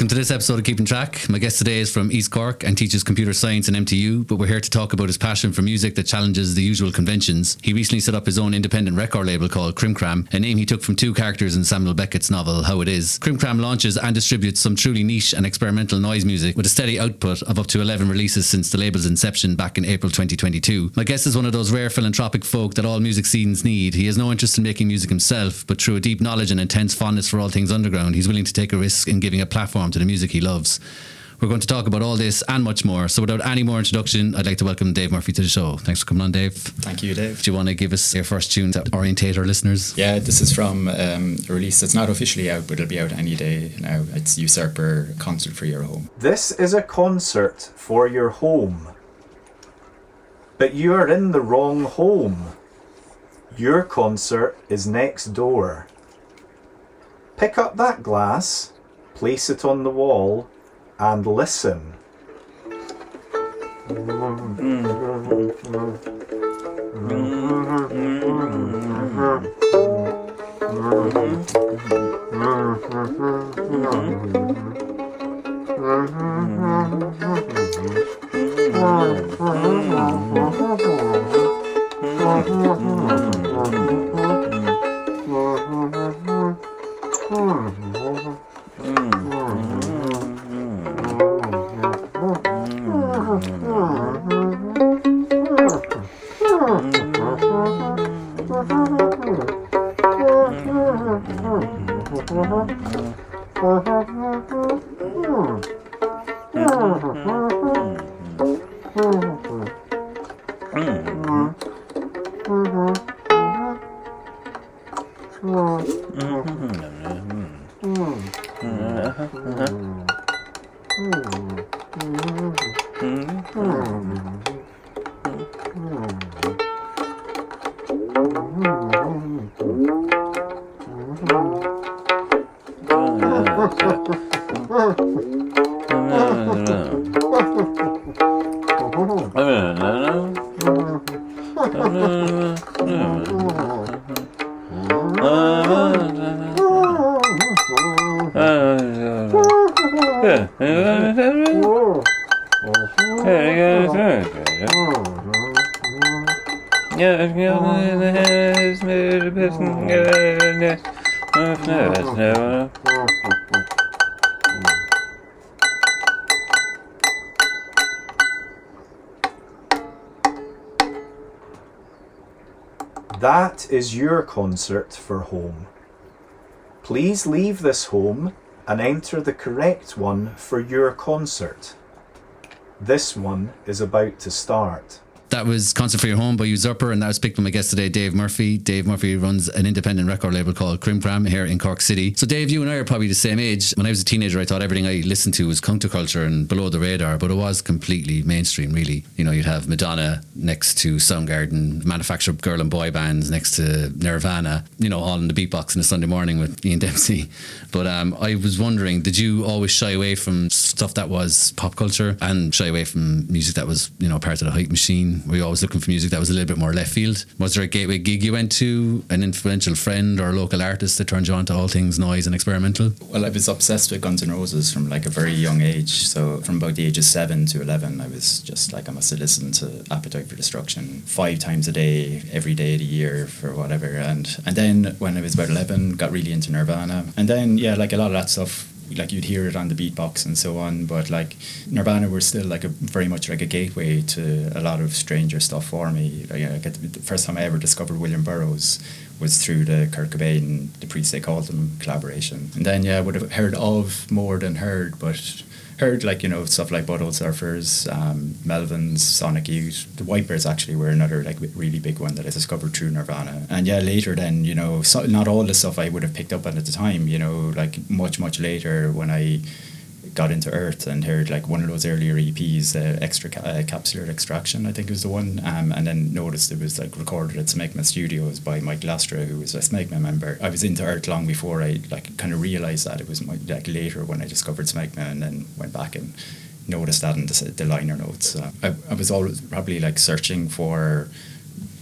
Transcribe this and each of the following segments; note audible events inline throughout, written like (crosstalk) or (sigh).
Welcome to this episode of Keeping Track. My guest today is from East Cork and teaches computer science in MTU, but we're here to talk about his passion for music that challenges the usual conventions. He recently set up his own independent record label called Krimkram, a name he took from two characters in Samuel Beckett's novel How It Is. Krimkram launches and distributes some truly niche and experimental noise music with a steady output of up to 11 releases since the label's inception back in April 2022. My guest is one of those rare philanthropic folk that all music scenes need. He has no interest in making music himself, but through a deep knowledge and intense fondness for all things underground, he's willing to take a risk in giving a platform to the music he loves. We're going to talk about all this and much more. So, without any more introduction, I'd like to welcome Dave Murphy to the show. Thanks for coming on, Dave. Thank you, Dave. Do you want to give us your first tune to orientate our listeners? Yeah, this is from um, a release that's not officially out, but it'll be out any day now. It's Usurper Concert for Your Home. This is a concert for your home. But you are in the wrong home. Your concert is next door. Pick up that glass, place it on the wall, and listen. That concert for home. Please leave this home and enter the correct one for your concert. This one is about to start. That was Concert for Your Home by Usurper, and that was picked by my guest today, Dave Murphy. Dave Murphy runs an independent record label called Krimkram here in Cork City. So, Dave, you and I are probably the same age. When I was a teenager, I thought everything I listened to was counterculture and below the radar, but it was completely mainstream, really. You know, you'd have Madonna next to Soundgarden, manufactured girl and boy bands next to Nirvana, you know, all in the beatbox on a Sunday morning with Ian Dempsey. But um, I was wondering, did you always shy away from stuff that was pop culture and shy away from music that was, you know, part of the hype machine? Were you always looking for music that was a little bit more left field? Was there a gateway gig you went to, an influential friend or a local artist that turned you on to all things noise and experimental? Well, I was obsessed with Guns N' Roses from like a very young age. So from about the age of seven to eleven, I was just like I must have listened to Appetite for Destruction five times a day, every day of the year for whatever. And and then when I was about eleven, got really into Nirvana. And then yeah, like a lot of that stuff like you'd hear it on the beatbox and so on but like nirvana were still like a very much like a gateway to a lot of stranger stuff for me like, I get the first time i ever discovered william burroughs was through the Kurt Cobain, the Priest They Called Them collaboration. And then, yeah, I would have heard of more than heard, but heard like, you know, stuff like Butthole Surfers, um, Melvins, Sonic Youth. The Whitebears actually were another like really big one that I discovered through Nirvana. And yeah, later then, you know, so, not all the stuff I would have picked up at the time, you know, like much, much later when I got into Earth and heard like one of those earlier EPs, uh, extra uh, capsular extraction, I think was the one, um, and then noticed it was like recorded at Smegma Studios by Mike Lastra, who was a Smegma member. I was into Earth long before I like kind of realized that it was my, like later when I discovered Smegma and then went back and noticed that in the, the liner notes. Uh, I, I was always probably like searching for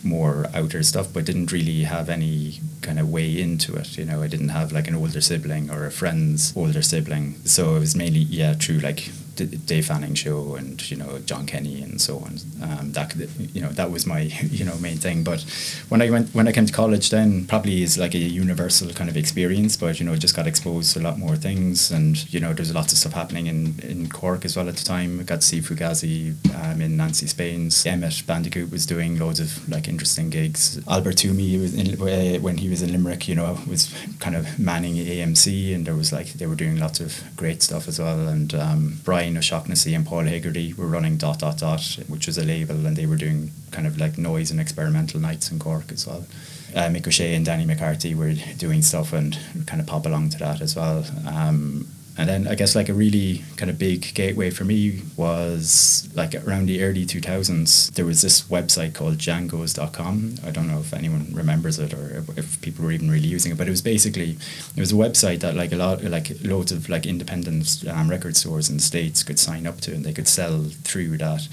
more outer stuff, but didn't really have any kind of way into it. You know, I didn't have like an older sibling or a friend's older sibling, so it was mainly yeah, through like Dave Fanning show and you know John Kenny and so on. Um, that you know that was my (laughs) you know main thing. But when I went when I came to college, then probably is like a universal kind of experience. But you know just got exposed to a lot more things, and you know there's lots of stuff happening in, in Cork as well at the time. I got to see Fugazi um, in Nancy Spain's. Emmett Bandicoot was doing loads of like interesting gigs. Albert Toomey was in, uh, when he was in Limerick, you know, was kind of manning AMC, and there was like they were doing lots of great stuff as well. And um, Brian O'Shaughnessy and Paul Hegarty were running Dot Dot Dot, which was a label, and they were doing kind of like noise and experimental nights in Cork as well. Uh, Mick O'Shea and Danny McCarthy were doing stuff and kind of pop along to that as well. Um, and then I guess like a really kind of big gateway for me was like around the early 2000s, there was this website called Django's.com. I don't know if anyone remembers it or if, people were even really using it, but it was basically, it was a website that like a lot, like loads of like independent um, record stores in the States could sign up to and they could sell through that.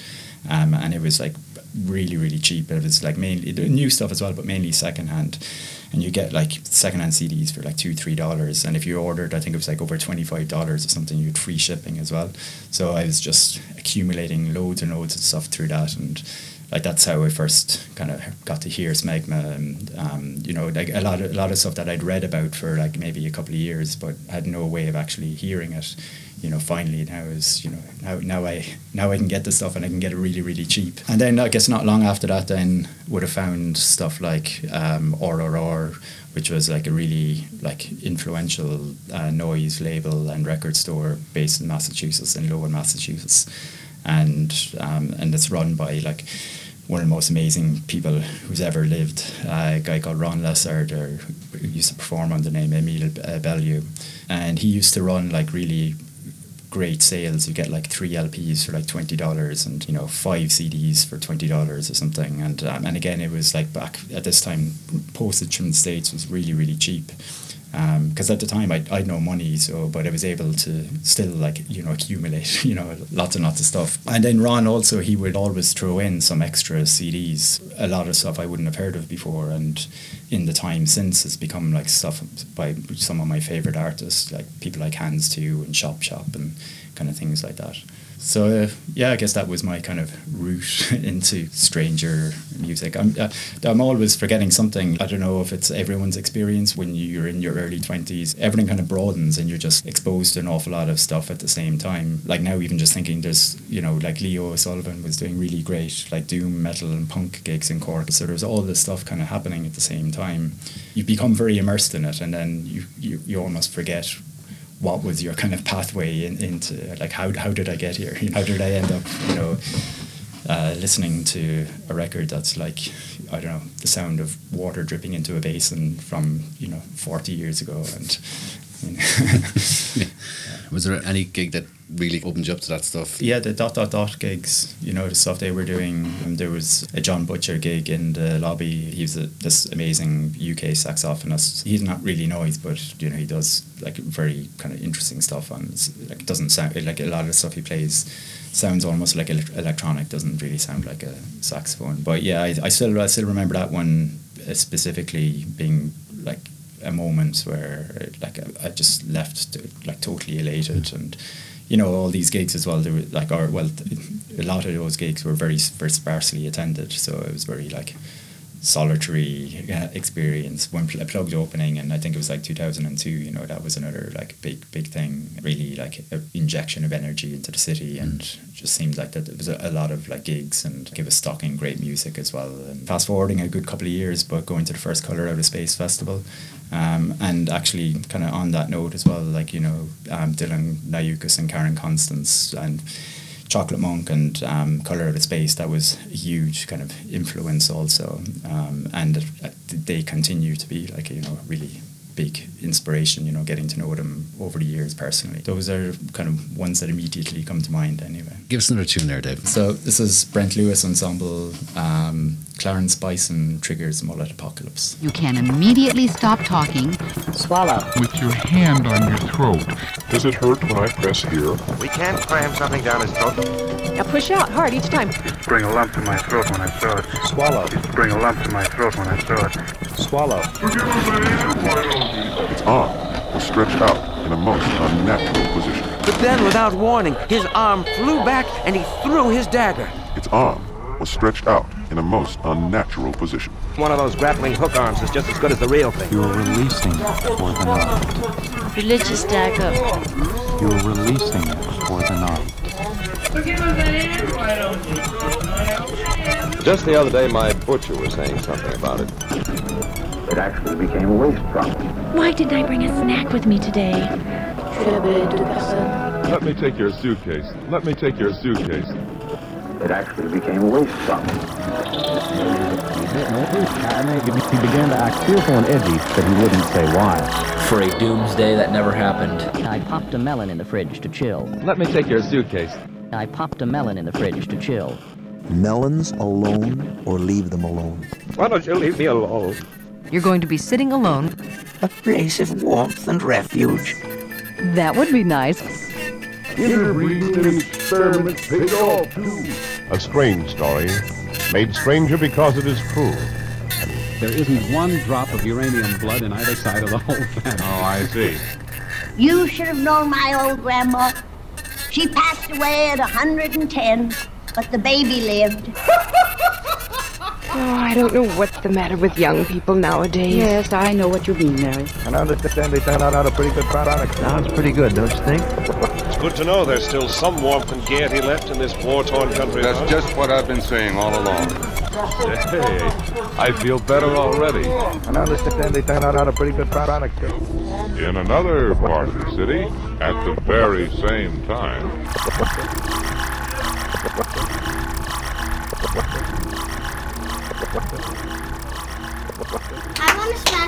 Um, and it was like really, really cheap. It was like mainly new stuff as well, but mainly secondhand and you get like secondhand CDs for like two, three dollars. And if you ordered, I think it was like over twenty five dollars or something, you'd free shipping as well. So I was just accumulating loads and loads of stuff through that, and like that's how I first kind of got to hear Smegma, and um, you know, like a lot of a lot of stuff that I'd read about for like maybe a couple of years, but had no way of actually hearing it. You know, finally now is you know now now I now I can get the stuff and I can get it really really cheap. And then I guess not long after that, then would have found stuff like um, RRR, which was like a really like influential uh, noise label and record store based in Massachusetts in Lowell, Massachusetts, and um, and it's run by like one of the most amazing people who's ever lived, uh, a guy called Ron Lessard, or who used to perform under the name Emil Beaulieau, and he used to run like really great sales. You get like three LPs for like twenty dollars, and you know five CDs for twenty dollars or something. And um, and again, it was like back at this time, postage from the states was really really cheap. Um, because at the time I I'd no money, so but I was able to still like you know accumulate (laughs) you know lots and lots of stuff. And then Ron also he would always throw in some extra CDs, a lot of stuff I wouldn't have heard of before, and in the time since has become like stuff by some of my favorite artists, like people like Hands To and Shop Shop and kind of things like that. So uh, yeah, I guess that was my kind of route (laughs) into stranger music. I'm uh, I'm always forgetting something. I don't know if it's everyone's experience when you're in your early twenties. Everything kind of broadens and you're just exposed to an awful lot of stuff at the same time. Like now, even just thinking there's you know like Leo O'Sullivan was doing really great like doom metal and punk gigs in Cork. So there's all this stuff kind of happening at the same time. You become very immersed in it, and then you you, you almost forget what was your kind of pathway in, into like how how did I get here? How did I end up you know uh, listening to a record that's like I don't know the sound of water dripping into a basin from you know forty years ago and. You know (laughs) Was there any gig that really opened you up to that stuff? Yeah, the dot dot dot gigs, you know, the stuff they were doing. Um, there was a John Butcher gig in the lobby. He was a, this amazing UK saxophonist. He's not really noise, but you know, he does like very kind of interesting stuff. And like, it doesn't sound like a lot of the stuff he plays sounds almost like elec- electronic. Doesn't really sound like a saxophone. But yeah, I, I still I still remember that one uh, specifically being like a moment where like I, I just left like totally elated and you know all these gigs as well they were like or well a lot of those gigs were very very sparsely attended so it was very like solitary uh, experience. When pl- plugged opening and I think it was like 2002 you know that was another like big big thing really like injection of energy into the city and it just seemed like that there was a, a lot of like gigs and give us stocking great music as well. And fast forwarding a good couple of years but going to the first Color Out of Space festival um, and actually kind of on that note as well like you know um, Dylan Nyoukis and Karen Constance and Chocolate Monk and um, Color Out of Space, that was a huge kind of influence also. Um, and uh, they continue to be like, you know, really big inspiration, you know, getting to know them over the years personally. Those are kind of ones that immediately come to mind anyway. Give us another tune there, Dave. So this is Brent Lewis Ensemble, um, Clarence Bison triggers mullet apocalypse. You can immediately stop talking. Swallow. with your hand on your throat. Does it hurt when I press here? We can't cram something down his throat. Now push out hard each time. bring a lump to my throat when I saw it. Swallow. Bring a lump to my throat when I saw it. Swallow. Its arm was stretched out in a most unnatural position. But then, without warning, his arm flew back and he threw his dagger. Its arm was stretched out in a most unnatural position. One of those grappling hook arms is just as good as the real thing. You're releasing it for the night. Religious dagger. You're releasing it for the night. Just the other day, my butcher was saying something about it. It actually became a waste problem. Why didn't I bring a snack with me today? Let me take your suitcase. Let me take your suitcase. It actually became a waste problem. He began to act fearful and edgy, but he wouldn't say why. For a doomsday that never happened. I popped a melon in the fridge to chill. Let me take your suitcase. I popped a melon in the fridge to chill. Melons alone or leave them alone? Why don't you leave me alone? You're going to be sitting alone. A place of warmth and refuge. That would be nice. A strange story, made stranger because it is true. There isn't one drop of uranium blood in either side of the whole family. Oh, I see. You should have known my old grandma. She passed away at 110, but the baby lived. (laughs) Oh, I don't know what's the matter with young people nowadays. Yes, I know what you mean, Mary. And I understand they turned out a pretty good product. Sounds pretty good, don't you think? It's good to know there's still some warmth and gaiety left in this war-torn country. That's just what I've been saying all along. Hey, I feel better already. And I understand they turned out a pretty good product. In another part of the city, at the very same time.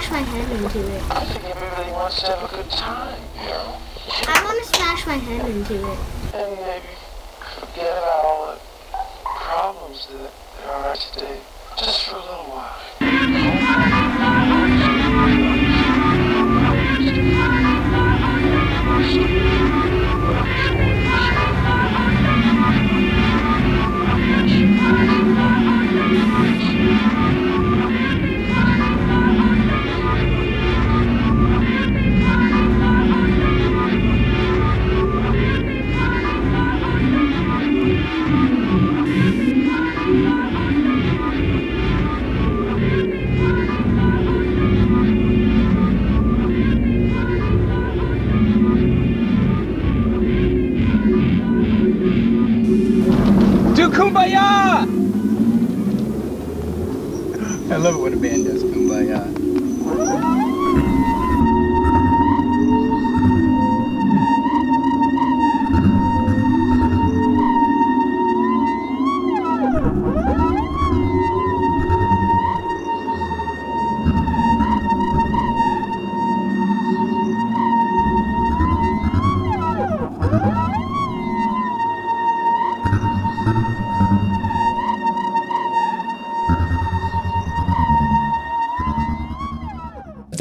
Smash my hand into it. I think everybody wants to have a good time, you know? I want to smash my hand into it. And maybe forget about all the problems that there are today, just for a little while.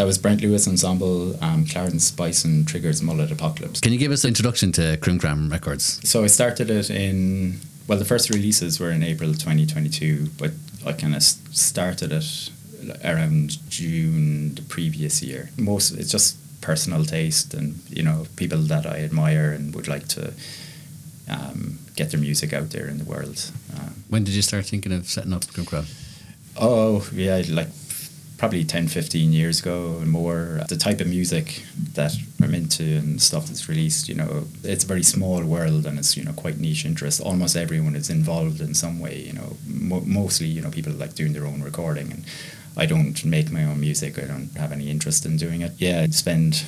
That was Brent Lewis Ensemble, um, Clarence Bison triggers mullet apocalypse. Can you give us an introduction to Krim Kram Records? So I started it in well, the first releases were in April 2022, but I kind of started it around June the previous year. Most it's just personal taste and you know people that I admire and would like to um, get their music out there in the world. Uh, When did you start thinking of setting up Krim Kram? Oh, yeah, like probably 10, 15 years ago and more. The type of music that I'm into and stuff that's released, you know, it's a very small world and it's, you know, quite niche interest. Almost everyone is involved in some way, you know, mo- mostly, you know, people like doing their own recording and I don't make my own music. I don't have any interest in doing it. Yeah, I spend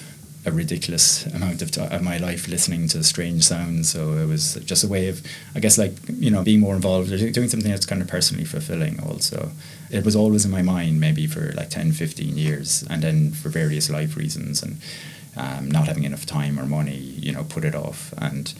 a ridiculous amount of, time, of my life listening to strange sounds. So it was just a way of, I guess, like, you know, being more involved, or doing something that's kind of personally fulfilling also. It was always in my mind, maybe for like 10, 15 years, and then for various life reasons and um, not having enough time or money, you know, put it off. And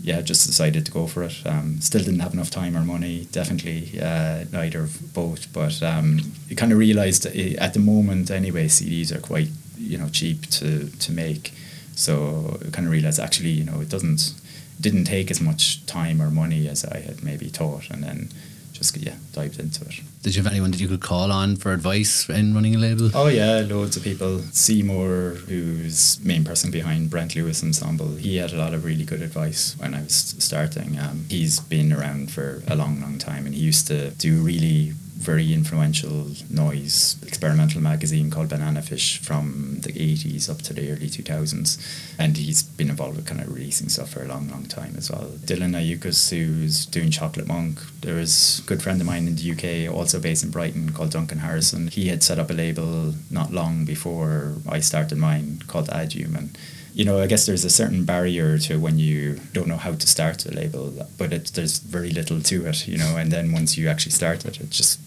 yeah, just decided to go for it. Um, still didn't have enough time or money, definitely uh, neither of both. But um, you kind of realised at the moment, anyway, CDs are quite you know cheap to to make. So I kind of realised actually, you know, it doesn't didn't take as much time or money as I had maybe thought, and then just yeah dived into it. Did you have anyone that you could call on for advice in running a label? Oh yeah, loads of people. Seymour, who's main person behind Brent Lewis Ensemble, he had a lot of really good advice when I was starting. Um, he's been around for a long, long time, and he used to do really very influential noise experimental magazine called Banana Fish from the 80s up to the early 2000s. And he's been involved with kind of releasing stuff for a long, long time as well. Dylan Nyoukis, who's doing Chocolate Monk, there was a good friend of mine in the UK, also based in Brighton, called Duncan Harrison. He had set up a label not long before I started mine called Adium. And you know, I guess there's a certain barrier to when you don't know how to start a label, but it, there's very little to it, you know, and then once you actually start it, it just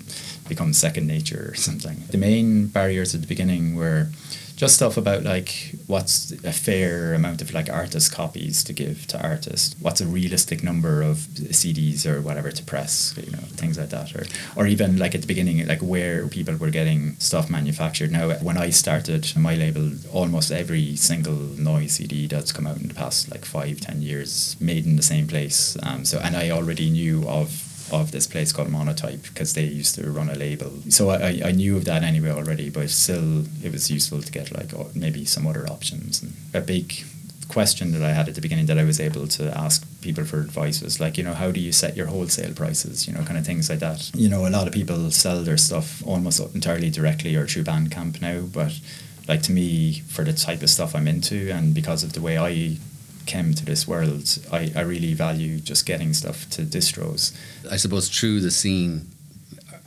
becomes second nature or something. The main barriers at the beginning were just stuff about like what's a fair amount of like artist copies to give to artists. What's a realistic number of cds or whatever to press you know things like that. Or or even like at the beginning like where people were getting stuff manufactured. Now when i started my label almost every single noise cd that's come out in the past like five ten years made in the same place. Um, so and i already knew of of this place called Monotype because they used to run a label. So I, I knew of that anyway already, but still it was useful to get like maybe some other options. And a big question that I had at the beginning that I was able to ask people for advice was like, you know, how do you set your wholesale prices? You know, kind of things like that. You know, a lot of people sell their stuff almost entirely directly or through Bandcamp now, but like to me, for the type of stuff I'm into and because of the way I came to this world, I, I really value just getting stuff to distros. I suppose through the scene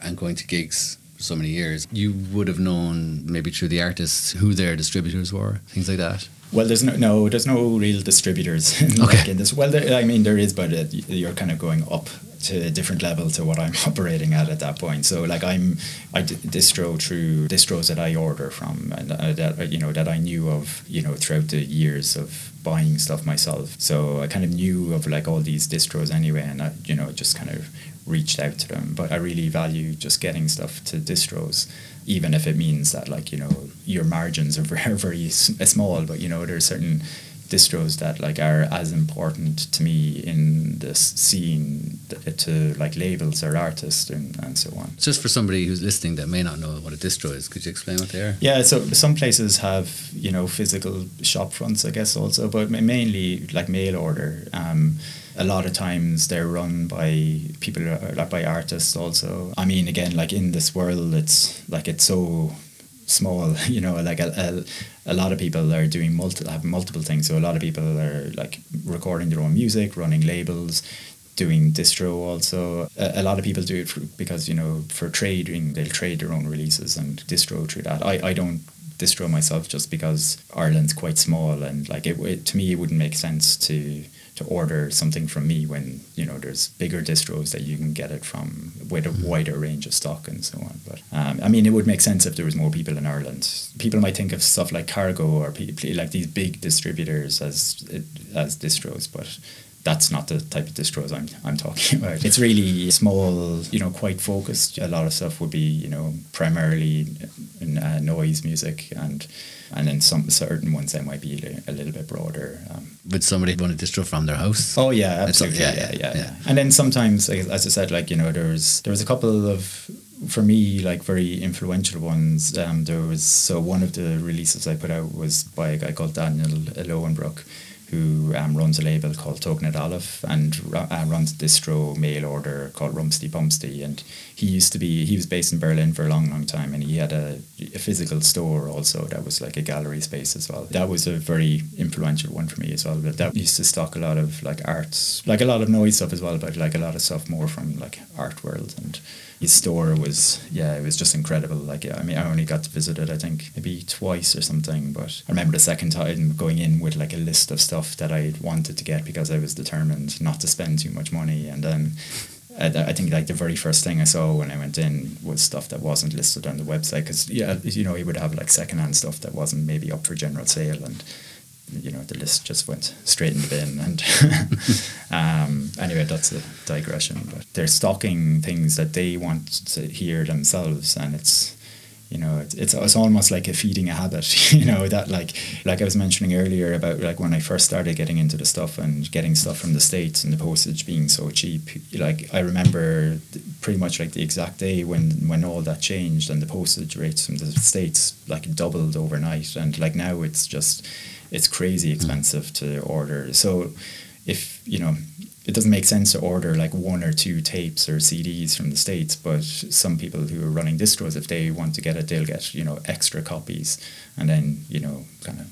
and going to gigs for so many years, you would have known maybe through the artists who their distributors were, things like that. Well, there's no, no there's no real distributors (laughs) in, okay. like in this. Well, there, I mean, there is, but it, you're kind of going up to a different level to what I'm (laughs) operating at at that point. So like I'm I d- distro through distros that I order from and uh, that you know that I knew of you know throughout the years of buying stuff myself. So I kind of knew of like all these distros anyway, and I you know just kind of reached out to them. But I really value just getting stuff to distros, even if it means that like you know your margins are (laughs) very very small. But you know there's certain distros that like are as important to me in this scene to like labels or artists and, and so on. Just for somebody who's listening that may not know what a distro is, could you explain what they are? Yeah, so some places have you know physical shop fronts, I guess also, but mainly like mail order. Um, a lot of times they're run by people like by artists also. I mean, again, like in this world, it's like it's so small (laughs) you know like a, a, a lot of people are doing multi have multiple things. So a lot of people are like recording their own music running labels doing distro also. A, a lot of people do it for, because you know for trading they'll trade their own releases and distro through that. I, I don't distro myself just because Ireland's quite small and like it, it to me it wouldn't make sense to to order something from me when you know there's bigger distros that you can get it from with a mm-hmm. wider range of stock and so on. But um, I mean, it would make sense if there was more people in Ireland. People might think of stuff like Cargo or people like these big distributors as as distros, but that's not the type of distros I'm, I'm talking (laughs) about. It's really small, you know, quite focused. A lot of stuff would be, you know, primarily in uh, noise music and and then some certain ones that might be a little bit broader. Um, Would somebody want a distro from their house? Oh yeah, absolutely. Yeah yeah, yeah, yeah, And then sometimes, as I said, like you know, there's there was a couple of for me like very influential ones. Um, there was so one of the releases I put out was by a guy called Daniel Löwenbrück who um, runs a label called Tochnit Aleph and uh, runs a distro mail order called Rumpsti Pumpsti. And he used to be, he was based in Berlin for a long, long time and he had a, a, physical store also that was like a gallery space as well. That was a very influential one for me as well. But that used to stock a lot of like arts, like a lot of noise stuff as well, but like a lot of stuff more from like art world and his store was yeah it was just incredible like i mean i only got to visit it i think maybe twice or something but i remember the second time going in with like a list of stuff that i wanted to get because i was determined not to spend too much money and then I think like the very first thing I saw when I went in was stuff that wasn't listed on the website because yeah you know he would have like secondhand stuff that wasn't maybe up for general sale and you know the list just went straight in the bin. And (laughs) um, anyway, that's a digression. But they're stocking things that they want to hear themselves, and it's you know it's, it's it's almost like a feeding a habit (laughs) you know that like like I was mentioning earlier about like when I first started getting into the stuff and getting stuff from the states and the postage being so cheap like I remember pretty much like the exact day when when all that changed and the postage rates from the states like doubled overnight. And like now it's just it's crazy expensive to order. So if you know it doesn't make sense to order like one or two tapes or CDs from the states, but some people who are running distros, if they want to get it, they'll get you know extra copies, and then you know kind of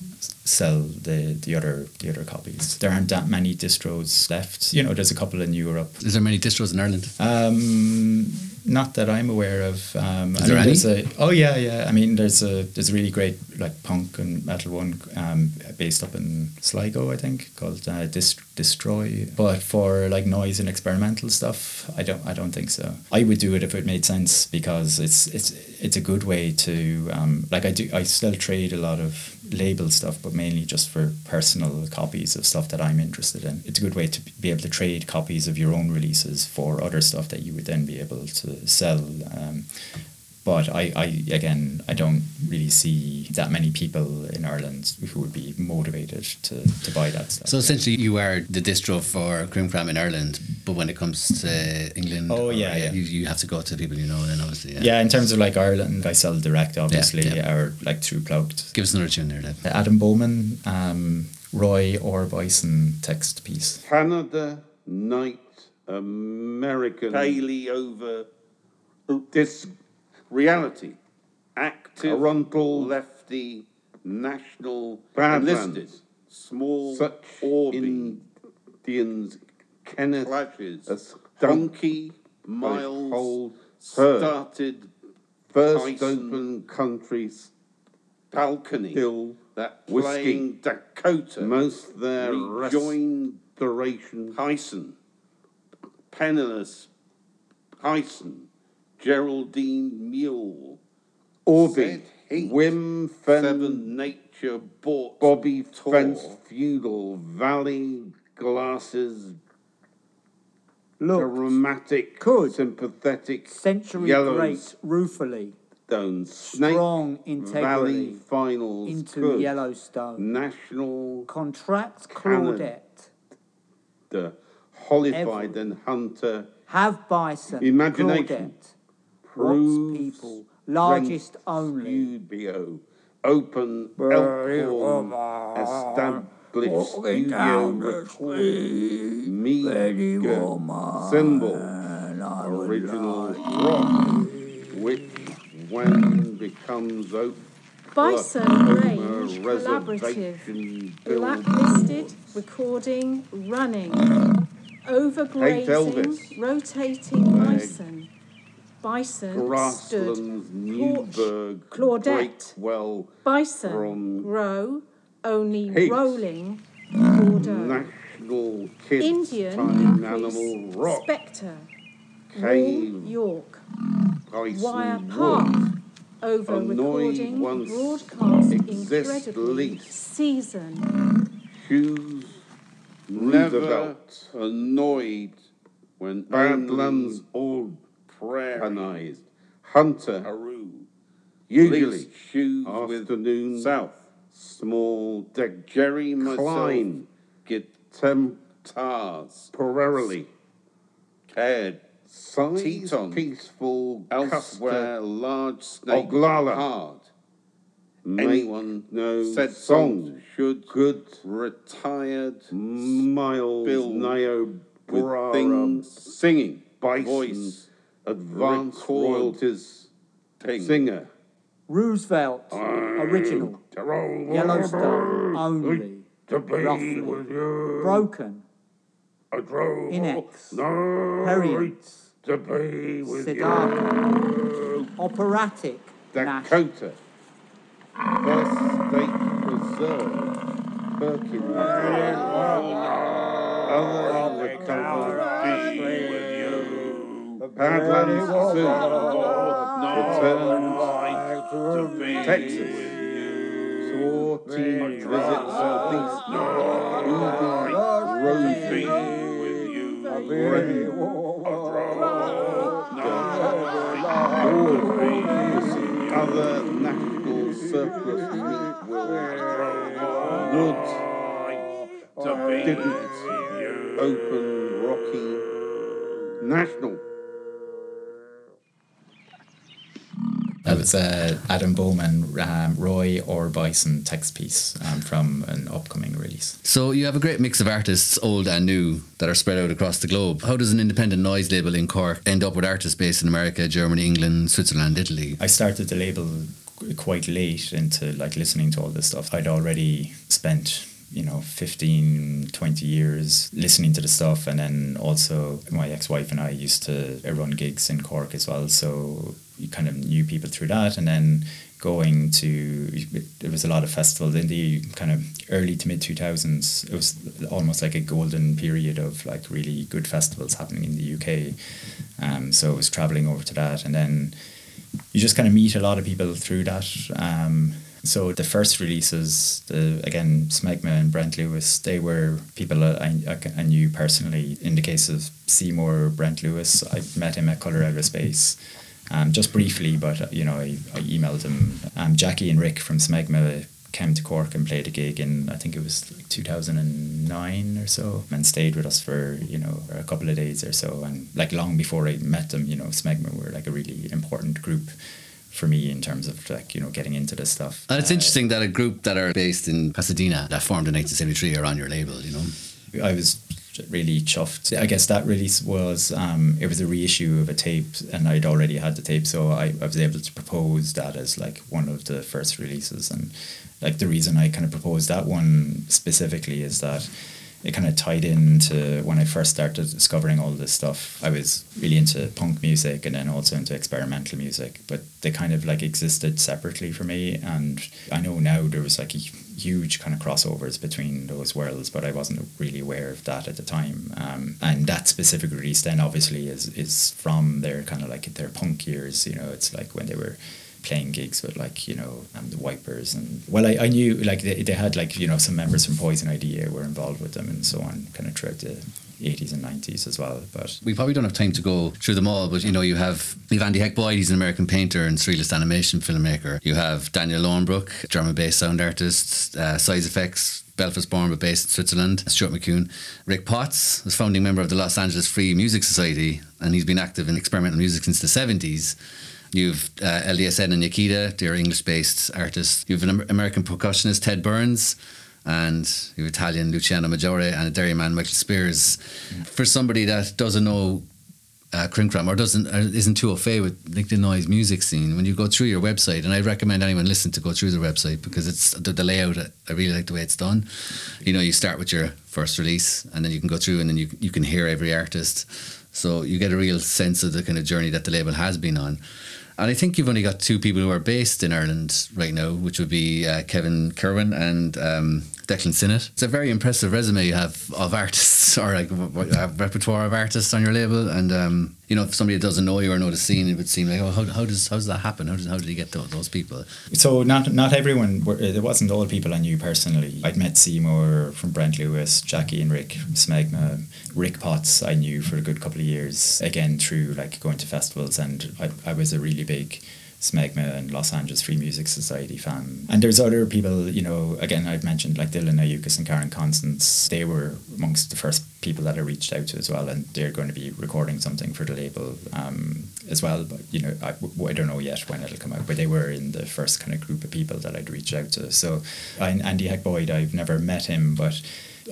sell the the other the other copies. There aren't that many distros left. You know, there's a couple in Europe. Is there many distros in Ireland? Um, not that I'm aware of. Um, Is I there mean, any? there's a- oh yeah, yeah. I mean, there's a there's a really great like punk and metal one um, based up in Sligo, I think, called uh, Dist- Destroy. But for like noise and experimental stuff, I don't I don't think so. I would do it if it made sense because it's it's it's a good way to um, like I do I still trade a lot of label stuff, but mainly just for personal copies of stuff that I'm interested in. It's a good way to be able to trade copies of your own releases for other stuff that you would then be able to sell. Um, but I, I again I don't really see that many people in Ireland who would be motivated to, to buy that stuff. So essentially, you are the distro for Krim Kram in Ireland, but when it comes to England, Oh, yeah, yeah. You, you have to go to people you know, then obviously. Yeah. yeah, in terms of like Ireland, I sell direct, obviously, yeah. or like through Plugged. Give us another tune there, Dave. Adam Bowman, um, Roy or Bison text piece. Canada, night, American, daily over this reality, active, Toronto, lefty, national, enlisted, small, such Indians, Kenneth, clashes, donkey, miles, started, first open countries, balcony, hill, that playing Dakota, most there rejoined duration, Hyson, penniless, Hyson, Geraldine Mule, Orbit, Wim Fen, Seven Nature Bought, Bobby Fence Feudal, Valley Glasses, Look, dramatic, could, sympathetic, century yellows, great ruefully, Stone, Snake, strong Valley integrity Finals, into could, Yellowstone, National contract Canada. Claudette, the Hollified and Hunter, have bison, Imagination. Claudette, Proves people, largest only, Studio, Open Very Elkhorn, warm. Established Walking Studio down the Record, very Meager warm, Symbol, and I would Original Rock, which when becomes open. Bison Range Collaborative, Blacklisted, recording, running. Overgrazing, rotating bison. Bison stood. Grasslands, Newburgh, Claudette. Well, Bison from grow, only Pigs. rolling. Bordeaux. National Kids Indian Time Animal Rock, Spectre. Cave, Wall York. Bison Wire Wood, Park. Over recording, once broadcast exist incredibly. least. Season. Hughes, Roosevelt, annoyed when Badlands old prayerized. Hunter, Haru, usually. Shoes afternoon. South, small deck, Jerry Klein, get temptars, temporarily, cared, size, Teton, peaceful, elsewhere, large snake, Oglala, hard. Anyone knows said song. should good. retired miles Bill Niobrara. things singing. Voice advanced royalties. Singer. Roosevelt, original, Yellowstone, only, roughly, broken, I drove. Inex, Perrier, Siddhartha, operatic, Nash, Dakota first state preserve. Perkins other recovered Badlands soon returns to Texas Sorting visits at least Ruby, Rosie, Brenda, other national surplus meat will would didn't open Rocky National. That was uh, Adam Bowman, um, Roy or Bison text piece um, from an upcoming release. So you have a great mix of artists, old and new, that are spread out across the globe. How does an independent noise label in Cork end up with artists based in America, Germany, England, Switzerland, Italy? I started the label quite late into like listening to all this stuff. I'd already spent you know 15 20 years listening to the stuff. And then also my ex-wife and I used to run gigs in Cork as well. So you kind of knew people through that. And then going to there was a lot of festivals in the kind of early to mid 2000s it was almost like a golden period of like really good festivals happening in the UK um, so I was traveling over to that. And then you just kind of meet a lot of people through that. Um, so the first releases, the, again, Smegma and Brent Lewis, they were people I, I, I knew personally. In the case of Seymour Brent Lewis, I met him at Colour Out of Space, um, just briefly, but uh, you know I, I emailed him. Um, Jackie and Rick from Smegma came to Cork and played a gig in I think it was like 2009 or so and stayed with us for you know a couple of days or so and like long before I met them you know Smegma were like a really important group for me in terms of like you know getting into this stuff. And it's uh, interesting that a group that are based in Pasadena that formed in 1973 are on your label. You know, I was really chuffed. I guess that release was um, it was a reissue of a tape, and I'd already had the tape, so I, I was able to propose that as like one of the first releases. And like the reason I kind of proposed that one specifically is that it kind of tied into when I first started discovering all this stuff. I was really into punk music and then also into experimental music, but they kind of like existed separately for me. And I know now there was like a huge kind of crossovers between those worlds, but I wasn't really aware of that at the time. Um, and that specific release then obviously is is from their kind of like their punk years. You know, it's like when they were playing gigs with like you know um, the Wipers and well I, I knew like they, they had like you know some members from Poison Idea were involved with them and so on kind of throughout the 80s and 90s as well but we probably don't have time to go through them all but you know you have you have Andy Heck Boyd he's an American painter and surrealist animation filmmaker you have Daniel Löwenbrück German based sound artist uh, Size Effects Belfast born but based in Switzerland. Stuart McCune. Rick Potts was founding member of the Los Angeles Free Music Society and he's been active in experimental music since the 70s. You've uh, LDSN and Nikita, they're English based artists. You've an American percussionist, Ted Byrnes, and you've Italian Luciano Maggiore and a Derry man, Michael Spears. Mm. For somebody that doesn't know uh, or doesn't or isn't too au fait with like the noise music scene, when you go through your website, and I recommend anyone listen to go through the website because it's the, the layout. I really like the way it's done. You know, you start with your first release, and then you can go through, and then you you can hear every artist, so you get a real sense of the kind of journey that the label has been on. And I think you've only got two people who are based in Ireland right now, which would be uh, Kevin Kerwin and um, Declan Sinnott. It's a very impressive resume you have of artists (laughs) or like a repertoire of artists on your label. And um, you know, if somebody doesn't know you or know the scene, it would seem like, oh, how, how does how does that happen? How does how did you get those, people? So not not everyone. Were, there wasn't all people I knew personally. I'd met Seymour from Brent Lewis, Jackie and Rick from Smegma, Rick Potts. I knew for a good couple of years. Again through like going to festivals, and I, I was a really big Smegma and Los Angeles Free Music Society fan. And there's other people, you know, again, I've mentioned like Dylan Nyoukis and Karen Constance. They were amongst the first people that I reached out to as well, and they're going to be recording something for the label um, as well. But, you know, I, I don't know yet when it'll come out, but they were in the first kind of group of people that I'd reached out to. So, Andy Heck Boyd, I've never met him, but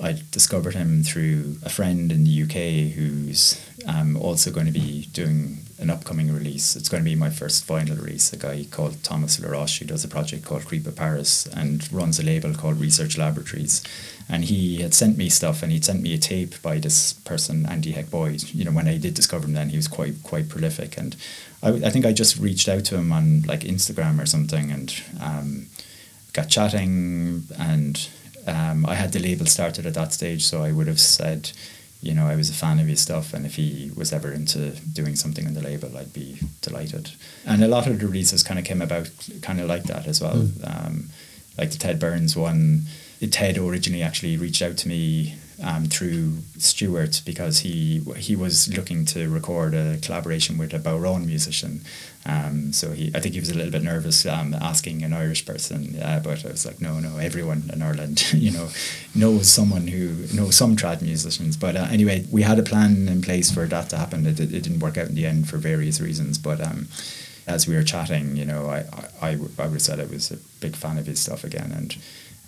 I discovered him through a friend in the UK who's um, also going to be doing an upcoming release. It's going to be my first vinyl release. A guy called Thomas Laroche who does a project called Creepa Paris and runs a label called Research Laboratories. And he had sent me stuff, and he'd sent me a tape by this person, Andy Heck Boyd. You know, when I did discover him, then he was quite quite prolific, and I, I think I just reached out to him on like Instagram or something, and um, got chatting, and um, I had the label started at that stage, so I would have said you know, I was a fan of his stuff, and if he was ever into doing something on the label, I'd be delighted. And a lot of the releases kind of came about kind of like that as well. Mm. Um, like the Ted Byrnes one. Ted originally actually reached out to me um, through Stuart because he he was looking to record a collaboration with a bodhrán musician. Um, so he, I think he was a little bit nervous um, asking an Irish person, uh, but I was like, no, no, everyone in Ireland, (laughs) you know, knows someone who knows some trad musicians. But uh, anyway, we had a plan in place for that to happen. It, it didn't work out in the end for various reasons, but. Um, as we were chatting, you know, I, I, I, would said I was a big fan of his stuff again, and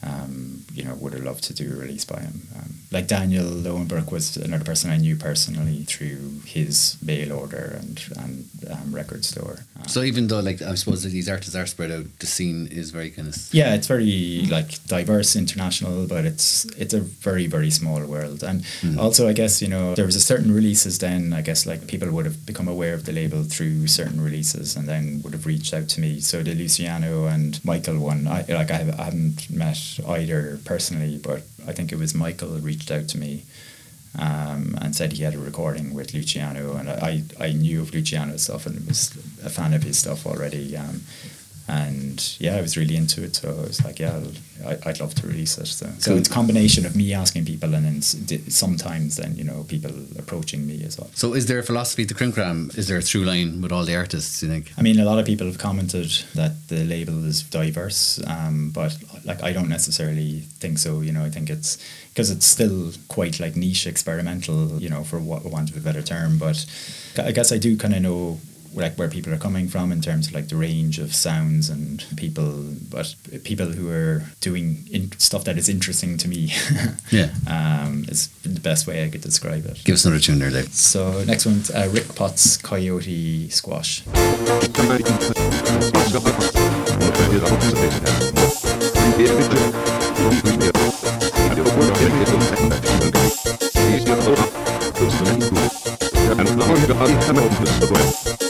um, you know, would have loved to do a release by him. Um, like Daniel Löwenbrück was another person I knew personally through his mail order and and um, record store. Um, So even though, like, I suppose that these artists are spread out, the scene is very kind of. yeah, it's very like diverse, international, but it's it's a very very small world. And also, I guess you know there was a certain releases. Then I guess like people would have become aware of the label through certain releases, and then would have reached out to me. So the Luciano and Michael one, I like I, have, I haven't met either personally, but I think it was Michael reached out to me. Um, and said he had a recording with Luciano, and I, I knew of Luciano's stuff and was a fan of his stuff already. Um, and yeah, I was really into it. So I was like, yeah, I'll, I, I'd love to release it. So, so it's a combination of me asking people and then sometimes then, you know, people approaching me as well. So is there a philosophy to Krim Kram? Is there a through line with all the artists, you think? I mean, a lot of people have commented that the label is diverse, um, but like I don't necessarily think so. You know, I think it's because it's still quite like niche, experimental. You know, for what want of a better term. But I guess I do kind of know like where people are coming from in terms of like the range of sounds and people, but people who are doing in- stuff that is interesting to me. (laughs) yeah, um, is the best way I could describe it. Give us another tune there, Dave. So next one's uh, Rick Potts Coyote Squash. and (laughs) the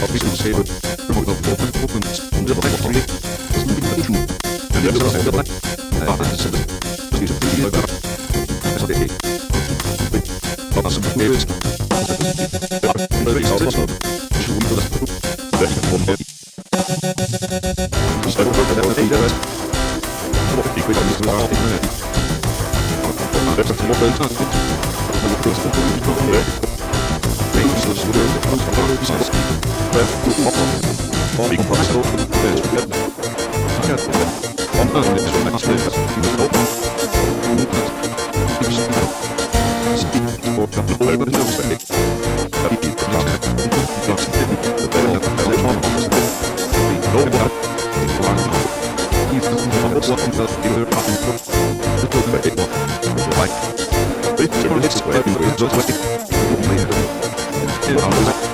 dat is ons even. We moeten op op de. Dat is niet meer ik En dat is het. Dat. Dat is het. Dat is het. Dat het. Dat. Dat is het. Ik niet waar ik Faces within the house of our existence. Breath to follow. Falling from the there's red. Forget the left. On earth is from upstairs. You know. Movement. Extend. Speak for the word no say. Happy to contact. Just in the bell of the telephone on the step. We know what. It's one now. He's the one that's walking the other up and through. The good way. The light. It's a little way. It's a way. Two.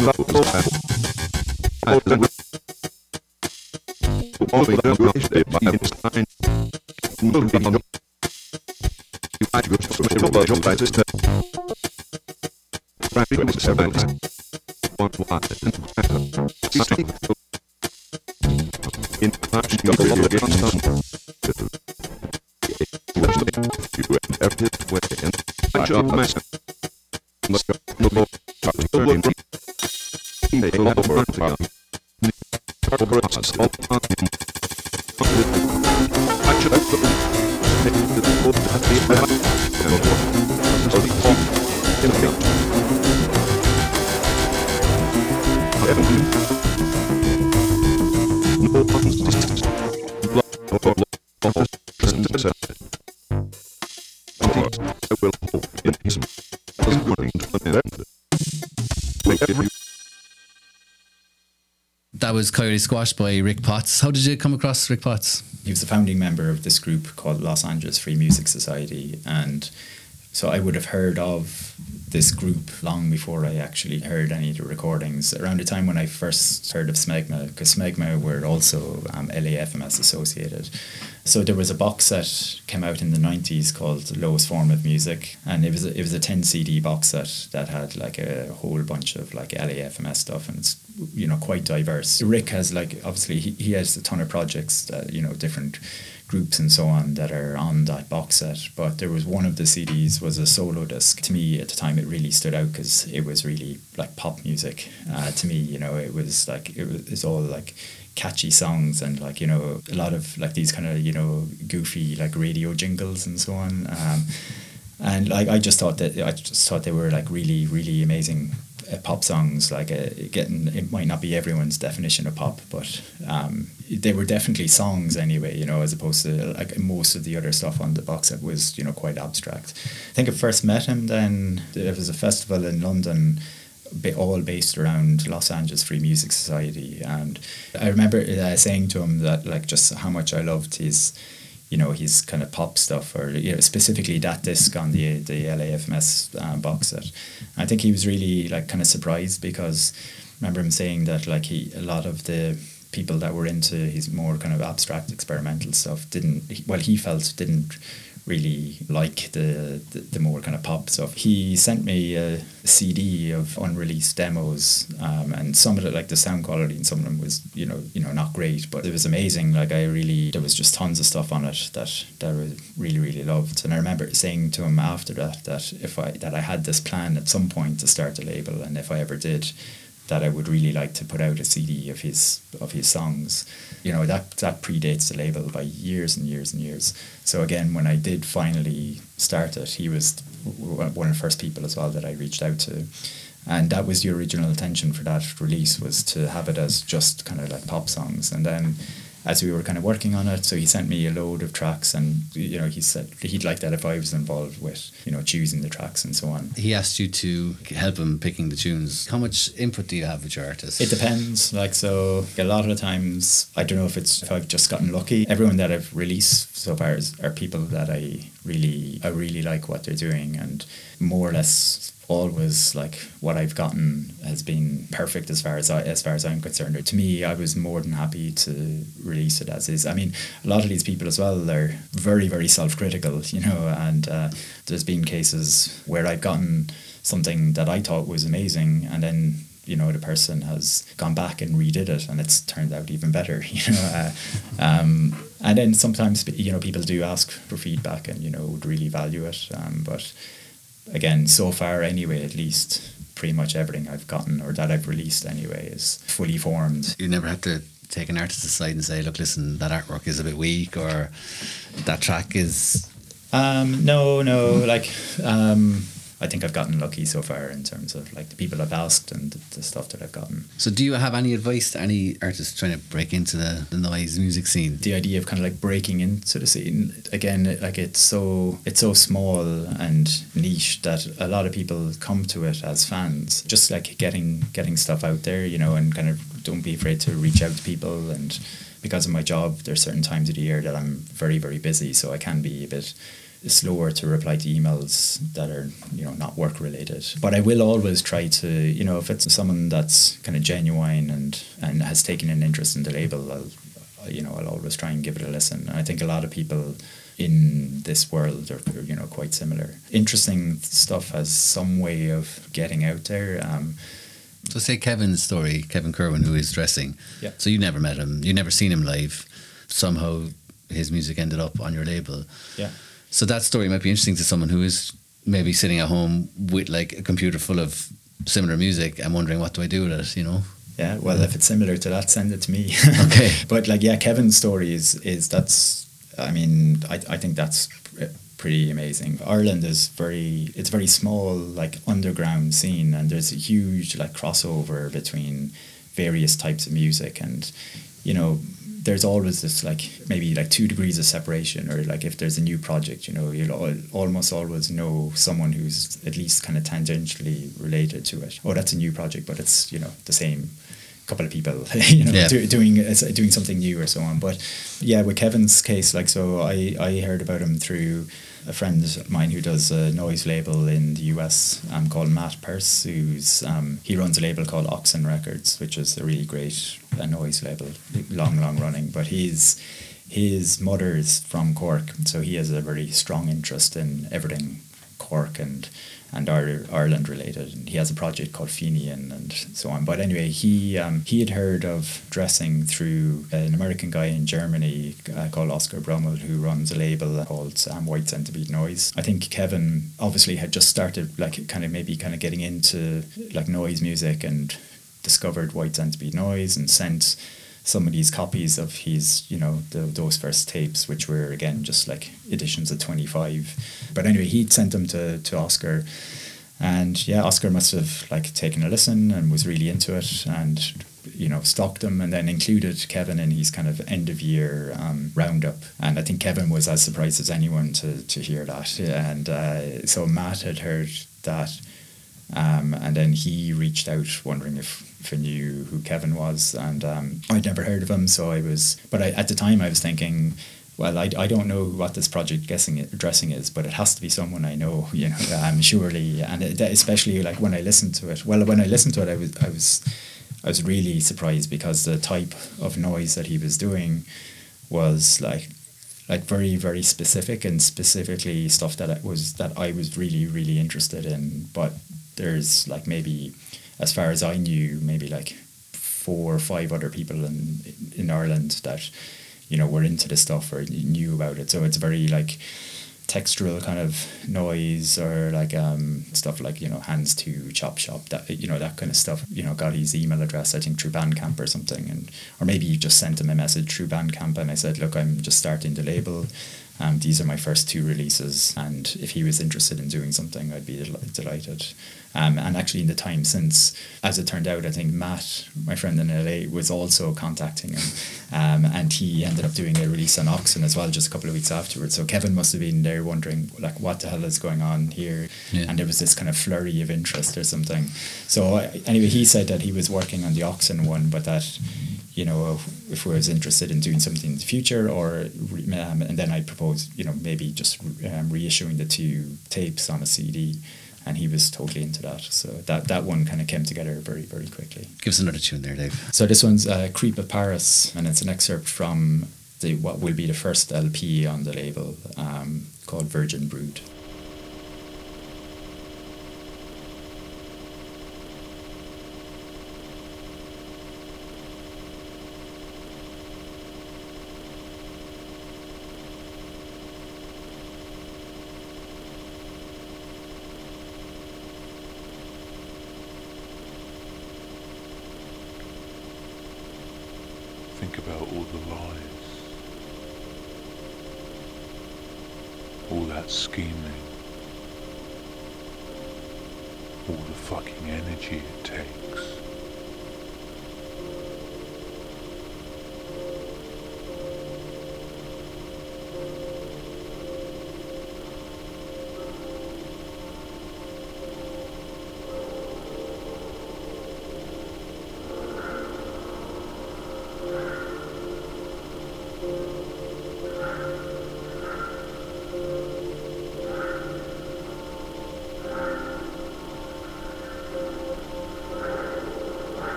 Tudo. Was Coyote Squash by Rick Potts. How did you come across Rick Potts? He was the founding member of this group called Los Angeles Free Music Society, and so I would have heard of this group long before I actually heard any of the recordings. Around the time when I first heard of Smegma, because Smegma were also um, LAFMS associated. So there was a box set came out in the nineties called Lowest Form of Music, and it was a, it was a ten CD box set that had like a whole bunch of like LAFMS stuff, and it's you know quite diverse. Rick has like obviously he, he has a ton of projects that you know different groups and so on that are on that box set. But there was one of the CDs was a solo disc. To me at the time, it really stood out because it was really like pop music. Uh, to me, you know, it was like it was it's all like catchy songs and like you know a lot of like these kind of you know goofy like radio jingles and so on. Um, and like I just thought that I just thought they were like really really amazing uh, pop songs like uh, getting it might not be everyone's definition of pop but um, they were definitely songs anyway you know as opposed to like most of the other stuff on the box set was you know quite abstract I think I first met him then there was a festival in London all based around Los Angeles Free Music Society and I remember uh, saying to him that like just how much I loved his you know his kind of pop stuff or you know specifically that disc on the the LAFMS uh, box set. I think he was really like kind of surprised because I remember him saying that like he a lot of the people that were into his more kind of abstract experimental stuff didn't well he felt didn't really like the, the, the more kind of pop stuff. He sent me a CD of unreleased demos, um, and some of it, like the sound quality, and some of them was you know you know not great, but it was amazing. Like I really there was just tons of stuff on it that that I really really loved, and I remember saying to him after that that if I that I had this plan at some point to start a label, and if I ever did that I would really like to put out a CD of his of his songs. You know that that predates the label by years and years and years. So again, when I did finally start it, he was one of the first people as well that I reached out to, and that was the original intention for that release was to have it as just kind of like pop songs, and then as we were kind of working on it. So he sent me a load of tracks, and you know he said he'd like that if I was involved with you know choosing the tracks and so on. He asked you to help him picking the tunes. How much input do you have with your artist? It depends. Like so, a lot of the times I don't know if it's if I've just gotten lucky. Everyone that I've released so far is, are people that I really I really like what they're doing, and more or less always like what I've gotten has been perfect as far as I, as far as I'm concerned. To me, I was more than happy to release it as is. I mean, a lot of these people as well, they're very very self critical, (laughs) you know, and uh, there's been cases where I've gotten something that I thought was amazing, and then you know the person has gone back and redid it, and it's turned out even better, (laughs) you know. Uh, um, and then sometimes you know people do ask for feedback, and you know would really value it, um, but again, so far anyway, at least pretty much everything I've gotten or that I've released anyway is fully formed. You never had to take an artist aside and say, look, listen, that artwork is a bit weak or that track is. Um, no, no, like um, I think I've gotten lucky so far in terms of like the people I've asked and the, the stuff that I've gotten. So, do you have any advice to any artists trying to break into the, the noise music scene? The idea of kind of like breaking into the scene again, like it's so it's so small and niche that a lot of people come to it as fans. Just like getting getting stuff out there, you know, and kind of don't be afraid to reach out to people and because of my job, there's certain times of the year that I'm very, very busy, so I can be a bit slower to reply to emails that are you know not work related but i will always try to you know if it's someone that's kind of genuine and and has taken an interest in the label i'll you know, I'll always try and give it a listen. And I think a lot of people in this world are, you know, quite similar. Interesting stuff has some way of getting out there. Um, So say Kevin's story, Kevin Kerwin, who is dressing. Yeah. So you never met him, you never seen him live. Somehow his music ended up on your label. yeah. So that story might be interesting to someone who is maybe sitting at home with like a computer full of similar music and wondering what do I do with it, you know? Yeah, well, if it's similar to that, send it to me. (laughs) Okay. but like, yeah, Kevin's story is is that's. I mean, I I think that's pretty amazing. Ireland is very it's very small like underground scene, and there's a huge like crossover between various types of music, and you know. There's always this like maybe like two degrees of separation, or like if there's a new project, you know, you'll al- almost always know someone who's at least kind of tangentially related to it. Oh, that's a new project, but it's you know the same couple of people, (laughs) you know, Yeah. do, doing it's- doing something new or so on. But yeah, with Kevin's case, like so, I I heard about him through a friend of mine who does a noise label in the US um, called Matt Purse, who's um, he runs a label called Oxen Records, which is a really great uh, noise label, long long running. But he's his mother's from Cork, so he has a very strong interest in everything Cork and and Ire- Ireland related. And he has a project called Fenian and so on. But anyway, he um, he had heard of dressing through an American guy in Germany uh, called Oscar Brummel, who runs a label called um, White Centipede Noise. I think Kevin obviously had just started like kind of maybe kind of getting into like noise music and discovered White Centipede Noise and sent some of these copies of his, you know, the, those first tapes, which were again just like editions of 25. But anyway, he'd sent them to, to Oscar. And yeah, Oscar must have like taken a listen and was really into it and, you know, stocked them and then included Kevin in his kind of end of year um, roundup. And I think Kevin was as surprised as anyone to, to hear that. And uh, so Matt had heard that. Um, and then he reached out wondering if, if I knew who Kevin was, and um, I'd never heard of him. So I was, but I, at the time I was thinking, well, I, I don't know what this project guessing it, dressing is, but it has to be someone I know, (laughs) you know, (laughs) um, surely, and it, especially like when I listened to it. Well, when I listened to it, I was I was I was really surprised because the type of noise that he was doing was like like very very specific and specifically stuff that was that I was really really interested in but there's like maybe as far as I knew maybe like four or five other people in in Ireland that you know were into this stuff or knew about it. So it's very like textural kind of noise or like um, stuff like you know hands to chop shop that you know that kind of stuff. You know got his email address I think through Bandcamp or something. And or maybe you just sent him a message through Bandcamp and I said look I'm just starting the label um, these are my first two releases and if he was interested in doing something I'd be del- delighted. Um, and actually in the time since as it turned out I think Matt my friend in LA was also contacting him. Um, and he ended up doing a release on Oxen as well just a couple of weeks afterwards. So Kevin must have been there wondering like what the hell is going on here? Yeah. and there was this kind of flurry of interest or something. So I, anyway he said that he was working on the Oxen one but that you know if we was interested in doing something in the future or um, and then I proposed you know maybe just um, reissuing the two tapes on a CD and he was totally into that so that that one kind of came together very very quickly Give us another tune there, Dave. so this one's uh, Creep of Paris, and it's an excerpt from the what will be the first LP on the label um, called Virgin Brood.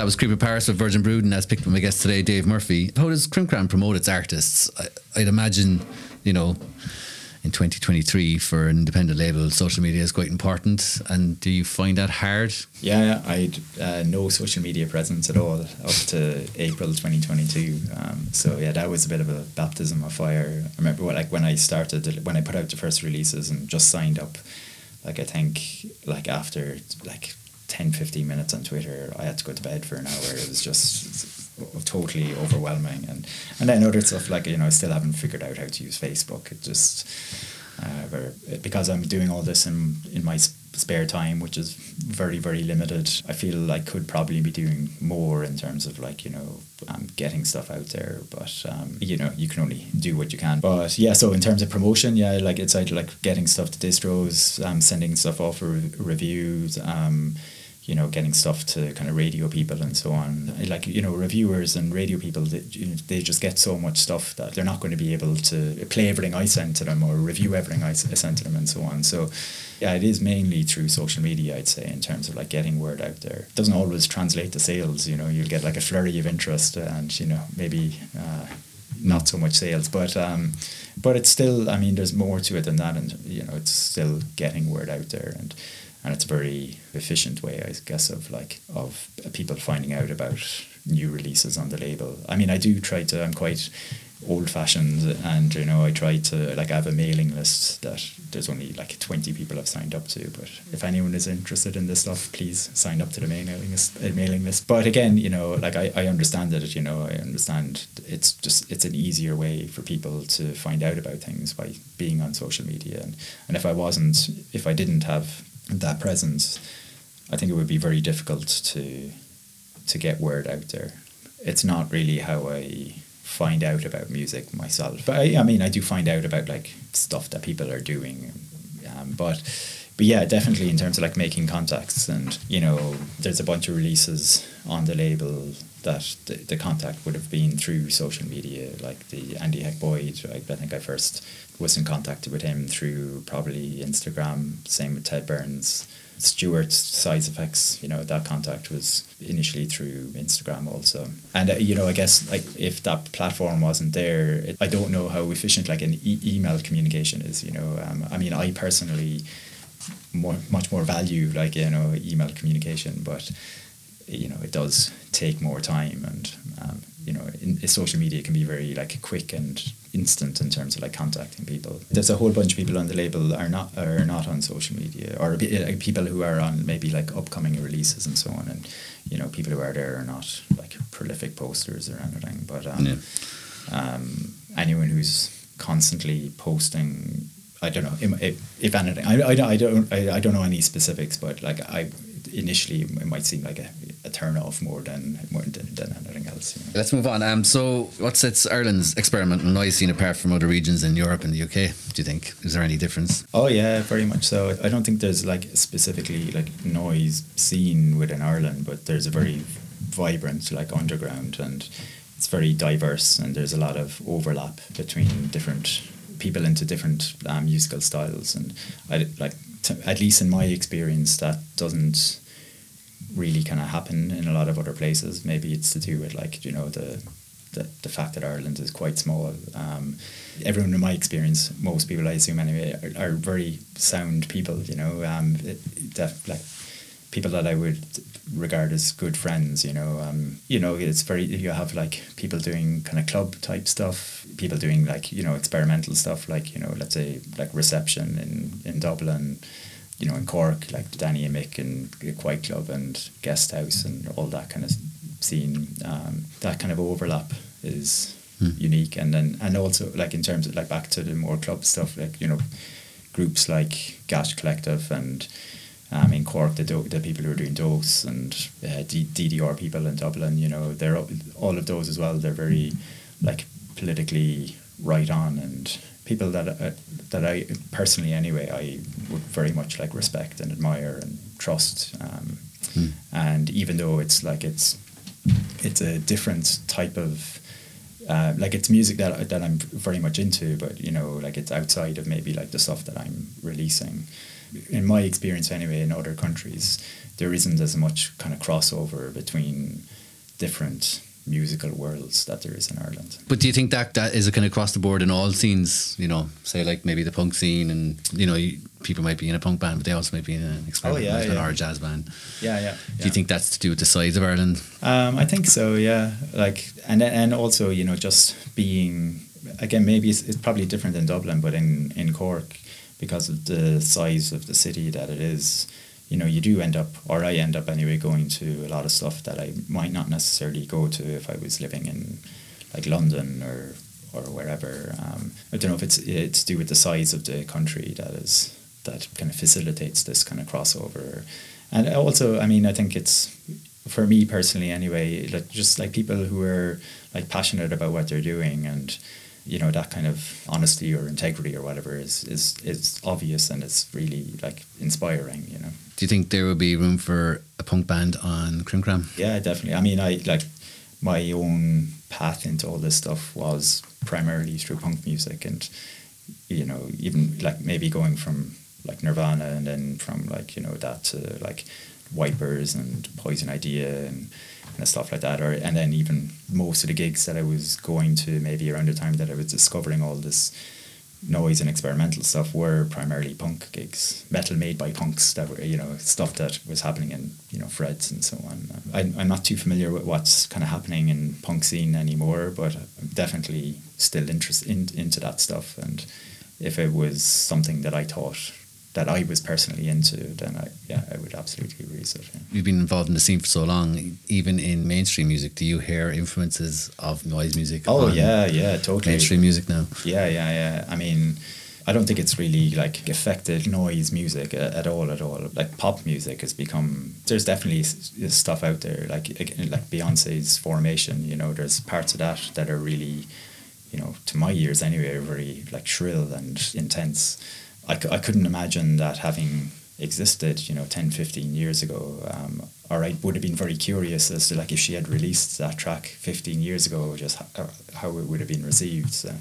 That was Creepy Paris with Virgin Brood, and that's picked up my guest today, Dave Murphy. How does Krim Kram promote its artists? I, I'd imagine, you know, in 2023 for an independent label, social media is quite important. And do you find that hard? Yeah, I had uh, no social media presence at all up to April 2022. Um, so yeah, that was a bit of a baptism of fire. I remember what, like when I started, when I put out the first releases and just signed up, like I think like after like 10, 15 minutes on Twitter, I had to go to bed for an hour. It was just totally overwhelming. And, and then other stuff like, you know, I still haven't figured out how to use Facebook. It just, uh, because I'm doing all this in, in my spare time, which is very, very limited, I feel I could probably be doing more in terms of like, you know, um, getting stuff out there. But, um, you know, you can only do what you can. But yeah, so in terms of promotion, yeah, like it's either like getting stuff to distros, um, sending stuff off for re- reviews, um, you know, getting stuff to kind of radio people and so on. Like, you know, reviewers and radio people, they, you know, they just get so much stuff that they're not going to be able to play everything I send to them or review everything I send to them and so on. So, yeah, it is mainly through social media, I'd say, in terms of like getting word out there. It doesn't always translate to sales, you know, you'll get like a flurry of interest and, you know, maybe uh, not so much sales, but um, but it's still, I mean, there's more to it than that, and you know, it's still getting word out there, and and it's a very efficient way, I guess, of like of people finding out about new releases on the label. I mean, I do try to. I'm quite old fashioned and you know I try to like I have a mailing list that there's only like 20 people I've signed up to but if anyone is interested in this stuff please sign up to the mailing list, uh, mailing list but again you know like I, I understand it you know I understand it's just it's an easier way for people to find out about things by being on social media and, and if I wasn't if I didn't have that presence I think it would be very difficult to to get word out there it's not really how I find out about music myself. I, I mean, I do find out about like stuff that people are doing, um, but but yeah, definitely in terms of like making contacts and you know, there's a bunch of releases on the label that the, the contact would have been through social media, like the Andy Heck Boyd. I, I think I first was in contact with him through probably Instagram. Same with Ted Byrnes. Stuart's size effects, you know, that contact was initially through Instagram also. And, uh, you know, I guess like if that platform wasn't there, it, I don't know how efficient like an e- email communication is, you know. Um, I mean, I personally more, much more value like, you know, email communication, but, you know, it does take more time and, um, you know, in, social media can be very like quick and instant in terms of like contacting people. There's a whole bunch of people on the label are not are not on social media, or uh, people who are on maybe like upcoming releases and so on, and you know people who are there are not like prolific posters or anything. But um, Yeah. um, anyone who's constantly posting, I don't know if, if anything. I, I, I don't I, I don't know any specifics, but like I initially it might seem like a, a turn off more than more than, than anything else. You know? Let's move on. Um, so, what sets Ireland's experimental noise scene apart from other regions in Europe and the UK? Do you think is there any difference? Oh yeah, very much so. I don't think there's like specifically like noise scene within Ireland, but there's a very vibrant like underground and it's very diverse and there's a lot of overlap between different people into different um, musical styles and I like to, at least in my experience that doesn't really kind of happen in a lot of other places. Maybe it's to do with like you know the the, the fact that Ireland is quite small. Um, everyone in my experience, most people I assume anyway, are, are very sound people. You know, um, def, like people that I would regard as good friends. You know, um, you know, it's very you have like people doing kind of club type stuff, people doing like you know experimental stuff, like you know, let's say like reception in in Dublin. You know, in Cork, like Danny and Mick and Quiet Club and Guest House and all that kind of scene. Um, that kind of overlap is Hmm. unique, and then and also like in terms of like back to the more club stuff, like you know, groups like Gash Collective and um, in Cork, the do- the people who are doing dose and uh, D- DDR people in Dublin, you know, they're all of those as well. They're very like politically right on and people that uh, that I personally anyway I would very much like respect and admire and trust. Um, Hmm. And even though it's like it's it's a different type of uh, like it's music that that I'm very much into, but you know, like it's outside of maybe like the stuff that I'm releasing. In my experience, anyway, in other countries, there isn't as much kind of crossover between different musical worlds that there is in Ireland. But do you think that that is a kind of across the board in all scenes? You know, say like maybe the punk scene, and you know, you, people might be in a punk band, but they also might be in an experimental yeah, band yeah. or a jazz band. Yeah, yeah. Do you think that's to do with the size of Ireland? Um, I think so. Yeah, like and and also you know just being again maybe it's, it's probably different in Dublin, but in in Cork because of the size of the city that it is, you know, you do end up or I end up anyway going to a lot of stuff that I might not necessarily go to if I was living in like London or or wherever. Um, I don't know if it's it's to do with the size of the country that is that kind of facilitates this kind of crossover, and also I mean I think it's for me personally anyway like just like people who are like passionate about what they're doing and you know that kind of honesty or integrity or whatever is is is obvious and it's really like inspiring you know Do you think there would be room for a punk band on Krim Kram? yeah definitely i mean i like my own path into all this stuff was primarily through punk music and you know even like maybe going from like nirvana and then from like you know that to like wipers and poison idea and of stuff like that or and then even most of the gigs that i was going to maybe around the time that i was discovering all this noise and experimental stuff were primarily punk gigs, metal made by punks that were, you know, stuff that was happening in, you know, Freds and so on. I, I'm not too familiar with what's kind of happening in punk scene anymore, but I'm definitely still interested in, into that stuff. And if it was something that I thought that I was personally into, then I, yeah, I would absolutely release it. yeah. You've been involved in the scene for so long. Even in mainstream music, do you hear influences of noise music? Oh yeah, yeah, totally. Mainstream music now. Yeah, yeah, yeah. I mean, I don't think it's really like affected noise music uh, at all, at all. Like pop music has become. There's definitely stuff out there, like like Beyonce's Formation. You know, there's parts of that that are really, you know, to my ears anyway, very like shrill and intense. I, c- I couldn't imagine that having existed, you know, 10, 15 years ago. Um, or I would have been very curious as to like if she had released that track 15 years ago, just how, how it would have been received. So,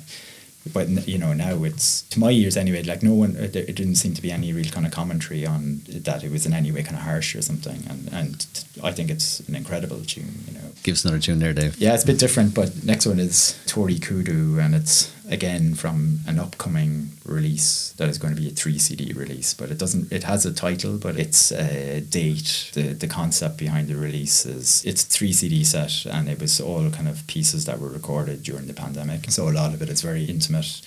but you know now it's to my ears anyway. Like no one, it, it didn't seem to be any real kind of commentary on that it was in any way kind of harsh or something. And and t- I think it's an incredible tune. You know. Give us another tune there, Dave. Yeah, it's a bit different, but next one is Tori Kudo, and it's again from an upcoming release that is going to be a three CD release. But it doesn't. It has a title, but it's a date. The the concept behind the release is it's three CD set, and it was all kind of pieces that were recorded during the pandemic. So a lot of it is very intimate,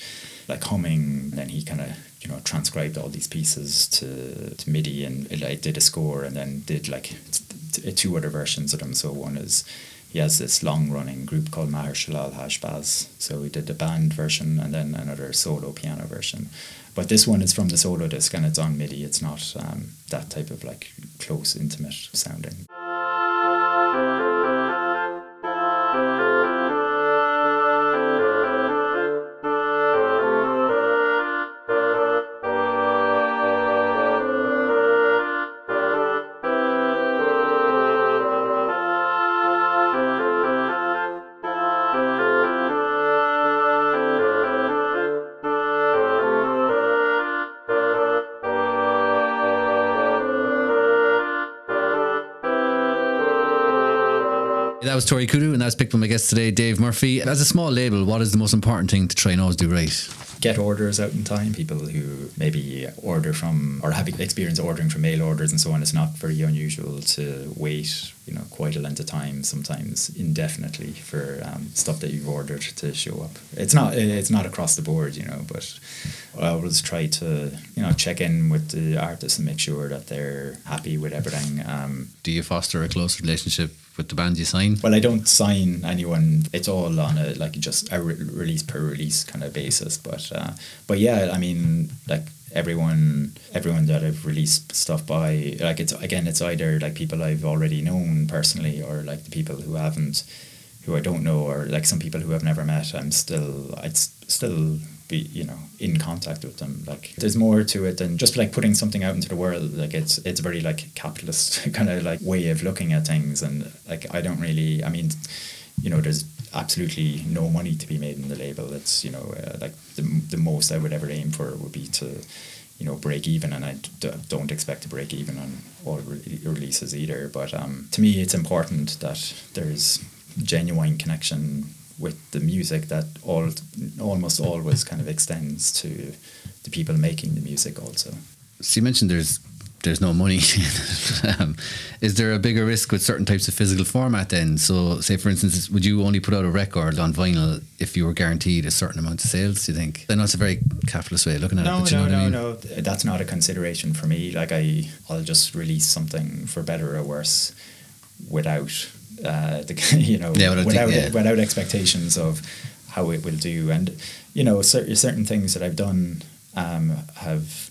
like humming. And then he kind of you know transcribed all these pieces to to MIDI and like did a score, and then did like t- t- two other versions of them. So one is he has this long running group called Maher Shalal Hash Baz. So we did the band version and then another solo piano version. But this one is from the solo disc and it's on MIDI. It's not um, that type of like close, intimate sounding. That was Tori Kudo, and that was picked by my guest today, Dave Murphy. As a small label, what is the most important thing to try and always do right? Get orders out in time. People who maybe order from or have experience ordering from mail orders and so on. It's not very unusual to wait, you know, quite a length of time, sometimes indefinitely, for um, stuff that you've ordered to show up. It's not it's not across the board, you know, but I always try to you know check in with the artists and make sure that they're happy with everything. Um, Do you foster a close relationship with the bands you sign? Well, I don't sign anyone. It's all on a like just a re- release per release kind of basis. But uh, but yeah, I mean, like everyone everyone that I've released stuff by, like it's again, it's either like people I've already known personally or like the people who haven't, who I don't know, or like some people who I've never met. I'm still I'd still be you know in contact with them. Like there's more to it than just like putting something out into the world. Like it's it's very like capitalist (laughs) kind of like way of looking at things, and like I don't really. I mean, you know, there's absolutely no money to be made in the label. It's you know uh, like the the most I would ever aim for would be to you know break even, and I d- don't expect to break even on all re- releases either. But um, to me, it's important that there's genuine connection with the music that all almost always kind of extends to the people making the music also. So you mentioned there's there's no money. (laughs) um, is there a bigger risk with certain types of physical format then? So, say for instance, would you only put out a record on vinyl if you were guaranteed a certain amount of sales? Do you think? I know it's a very capitalist way of looking at no, it, but you no, know no, I mean. no. That's not a consideration for me. Like I, I'll just release something for better or worse, without uh, the (laughs) you know Yeah, without without think- yeah. without expectations of how it will do. And you know, cer- certain things that I've done um, have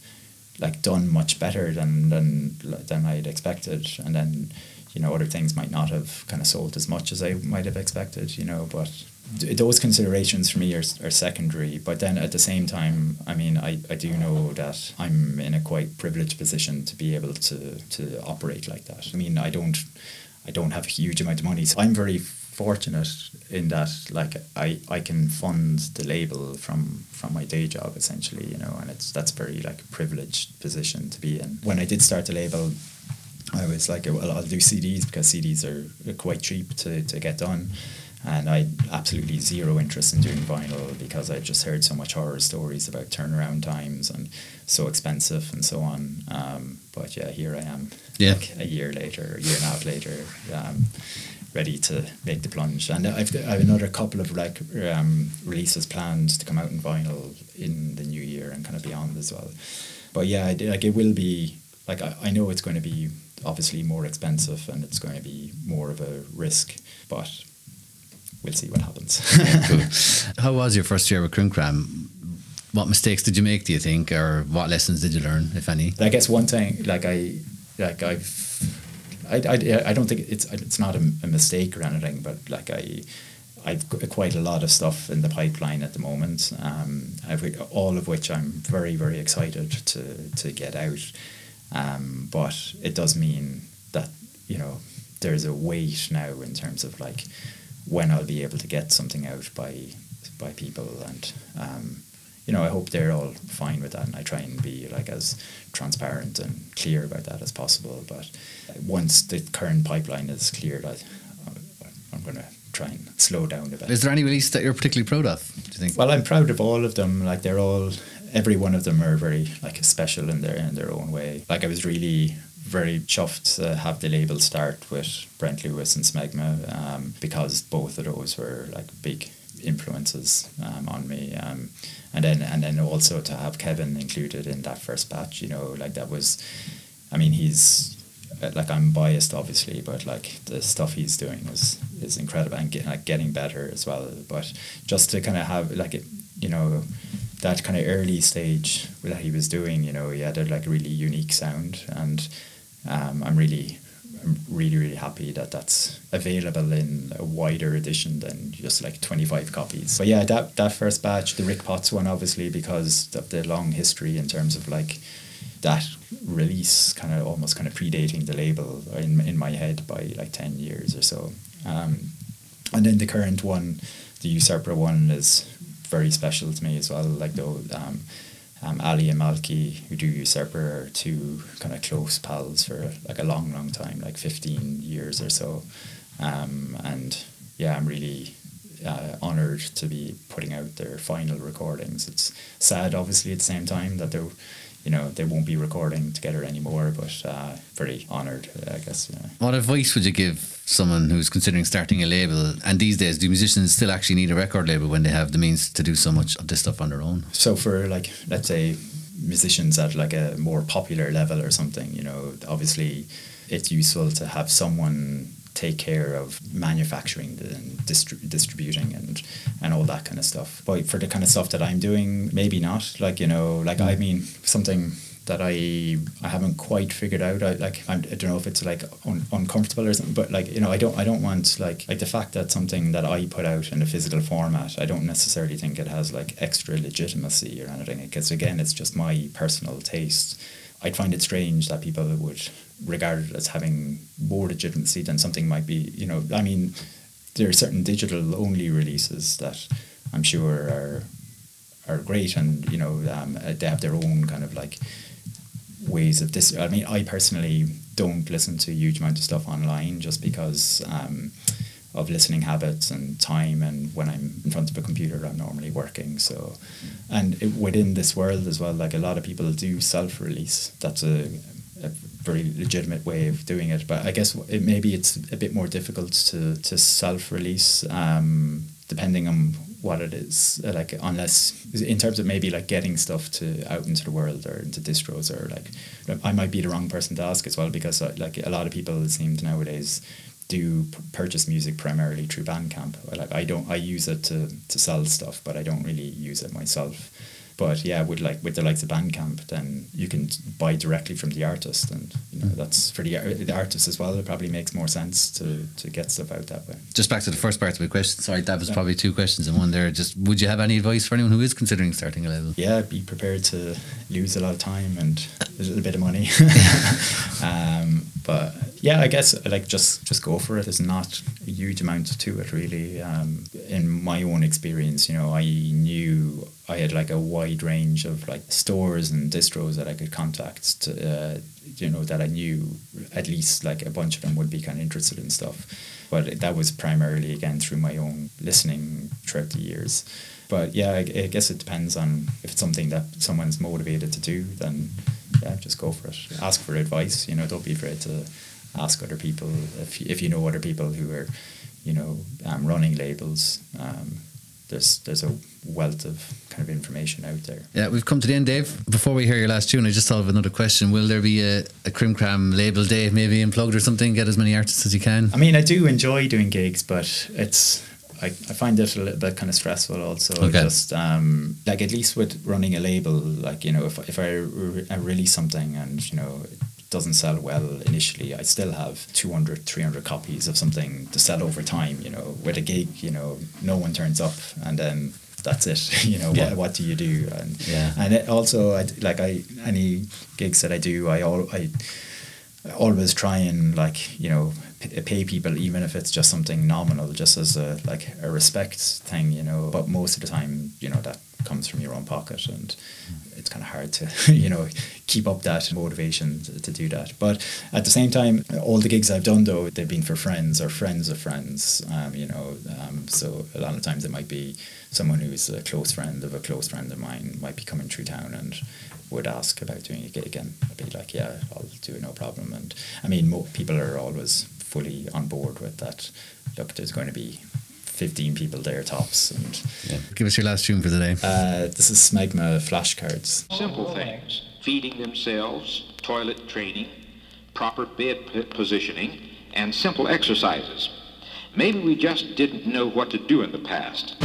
like done much better than than than I'd expected, and then you know other things might not have kind of sold as much as I might have expected. You know, but th- those considerations for me are, are secondary. But then at the same time, I mean, I, I do know that I'm in a quite privileged position to be able to to operate like that. I mean, I don't I don't have a huge amount of money, so I'm very fortunate in that like I, I can fund the label from from my day job essentially you know and it's that's very like a privileged position to be in. When I did start the label I was like well I'll do CDs because CDs are quite cheap to, to get done. And I absolutely zero interest in doing vinyl because I just heard so much horror stories about turnaround times and so expensive and so on. Um, but yeah here I am Yeah. like a year later a year and a half later um, ready to make the plunge. And I've, I have another couple of like um, releases planned to come out in vinyl in the new year and kind of beyond as well. But yeah, I, like it will be like I, I know it's going to be obviously more expensive and it's going to be more of a risk, but we'll see what happens. Cool. (laughs) How was your first year with Krim Kram? What mistakes did you make? Do you think, or what lessons did you learn, if any? I guess one thing, like I, like I've, I, I, I don't think it's it's not a, a mistake or anything, but like I, I've got quite a lot of stuff in the pipeline at the moment. Um, all of which I'm very very excited to to get out. Um, but it does mean that you know there's a wait now in terms of like when I'll be able to get something out by by people and um, you know I hope they're all fine with that and I try and be like as transparent and clear about that as possible but once the current pipeline is cleared I, I'm going to try and slow down a bit. Is there any release that you're particularly proud of? Do you think? Well, I'm proud of all of them. Like they're all, every one of them are very like special in their in their own way. Like I was really very chuffed to have the label start with Brent Lewis and Smegma um, because both of those were like big influences um, on me. Um, and then and then also to have Kevin included in that first batch, you know, like that was, I mean, he's uh, like I'm biased obviously, but like the stuff he's doing is is incredible and get, like getting better as well. But just to kind of have like it, you know, that kind of early stage that he was doing, you know, he had a like really unique sound, and um, I'm really. I'm really, really happy that that's available in a wider edition than just like 25 copies. But yeah, that, that first batch, the Rick Potts one, obviously, because of the long history in terms of like that release kind of almost kind of predating the label in, in my head by like 10 years or so. Um, and then the current one, the Usurper one, is very special to me as well. Like though, um, um, Ali and Malky, who do Usurper, are two kind of close pals for like a long, long time, like 15 years or so. um, and yeah, I'm really uh, honored to be putting out their final recordings. It's sad, obviously, at the same time that they're, you know, they won't be recording together anymore. But uh, very honored, I guess. Yeah. What advice would you give someone who's considering starting a label? And these days, do musicians still actually need a record label when they have the means to do so much of this stuff on their own? So for like, let's say, musicians at like a more popular level or something, you know, obviously, it's useful to have someone take care of manufacturing and distri- distributing and and all that kind of stuff. But for the kind of stuff that I'm doing, maybe not. Like you know, like I mm. mean, something that I I haven't quite figured out. I like I'm, I don't know if it's like un, uncomfortable or something, but like you know, I don't I don't want like like the fact that something that I put out in a physical format, I don't necessarily think it has like extra legitimacy or anything. Because again, it's just my personal taste. I'd find it strange that people would regard it as having more legitimacy than something might be. You know, I mean, there are certain digital only releases that I'm sure are are great, and you know, um, they have their own kind of like ways of this. I mean, I personally don't listen to a huge amount of stuff online just because. Um, of listening habits and time and when I'm in front of a computer I'm normally working so and it, within this world as well like a lot of people do self-release that's a, a very legitimate way of doing it but I guess it, maybe it's a bit more difficult to, to self-release um, depending on what it is like unless in terms of maybe like getting stuff to out into the world or into distros or like I might be the wrong person to ask as well because uh, like a lot of people it seems nowadays do purchase music primarily through Bandcamp. Like I don't, I use it to, to sell stuff, but I don't really use it myself. But yeah, with like with the likes of Bandcamp, then you can buy directly from the artist, and you know that's for the, ar- the artist as well. It probably makes more sense to, to get stuff out that way. Just back to the first part of my question. Sorry, that was probably two questions in one there. Just would you have any advice for anyone who is considering starting a label? Yeah, be prepared to lose a lot of time and a little bit of money. (laughs) (laughs) um, but yeah, I guess like just just go for it. There's not a huge amount to it really. Um, in my own experience, you know, I knew I had like a wide range of like stores and distros that I could contact. To, uh, you know, that I knew at least like a bunch of them would be kind of interested in stuff. But that was primarily again through my own listening throughout the years. But yeah, I, I guess it depends on if it's something that someone's motivated to do. Then yeah, just go for it. Ask for advice. You know, don't be afraid to ask other people if if you know other people who are, you know, um, running labels. Um, there's there's a wealth of kind of information out there. Yeah, we've come to the end, Dave. Before we hear your last tune, I just thought of another question. Will there be a, a Krim Kram label day, maybe unplugged or something? Get as many artists as you can. I mean, I do enjoy doing gigs, but it's I, I find it a little bit kind of stressful also. Okay. Just um, like at least with running a label, like you know, if if I, re- I release something and you know doesn't sell well initially, I still have 200, 300 copies of something to sell over time. You know, with a gig, you know, no one turns up, and then that's it. (laughs) You know, Yeah. what, what do you do? And Yeah. and it also, I like I any gigs that I do, I all I always try and like you know pay people even if it's just something nominal just as a like a respect thing you know but most of the time you know that comes from your own pocket and it's kind of hard to (laughs) you know keep up that motivation to, to do that. But at the same time all the gigs I've done though they've been for friends or friends of friends um, you know um, so a lot of times it might be someone who's a close friend of a close friend of mine might be coming through town and would ask about doing a gig and I'd be like yeah I'll do it no problem. And I mean mo- people are always fully on board with that look there's going to be 15 people there tops and Give us your last tune for the day. uh, this is Smegma flashcards Simple things feeding themselves, toilet training, proper bed p- positioning, and simple exercises. Maybe we just didn't know what to do in the past.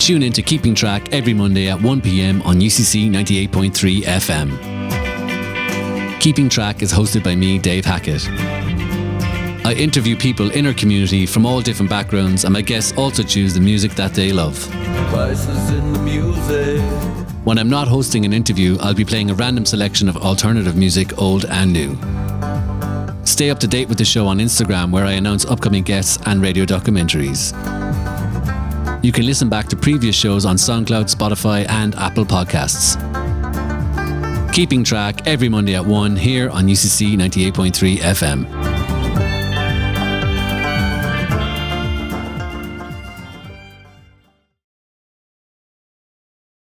Tune in to Keeping Track every Monday at 1 pm on UCC 98.3 FM. Keeping Track is hosted by me, Dave Hackett. I interview people in our community from all different backgrounds, and my guests also choose the music that they love. In the music. When I'm not hosting an interview, I'll be playing a random selection of alternative music, old and new. Stay up to date with the show on Instagram, where I announce upcoming guests and radio documentaries. You can listen back to previous shows on SoundCloud, Spotify, and Apple Podcasts. Keeping track every Monday at 1 here on UCC 98.3 FM.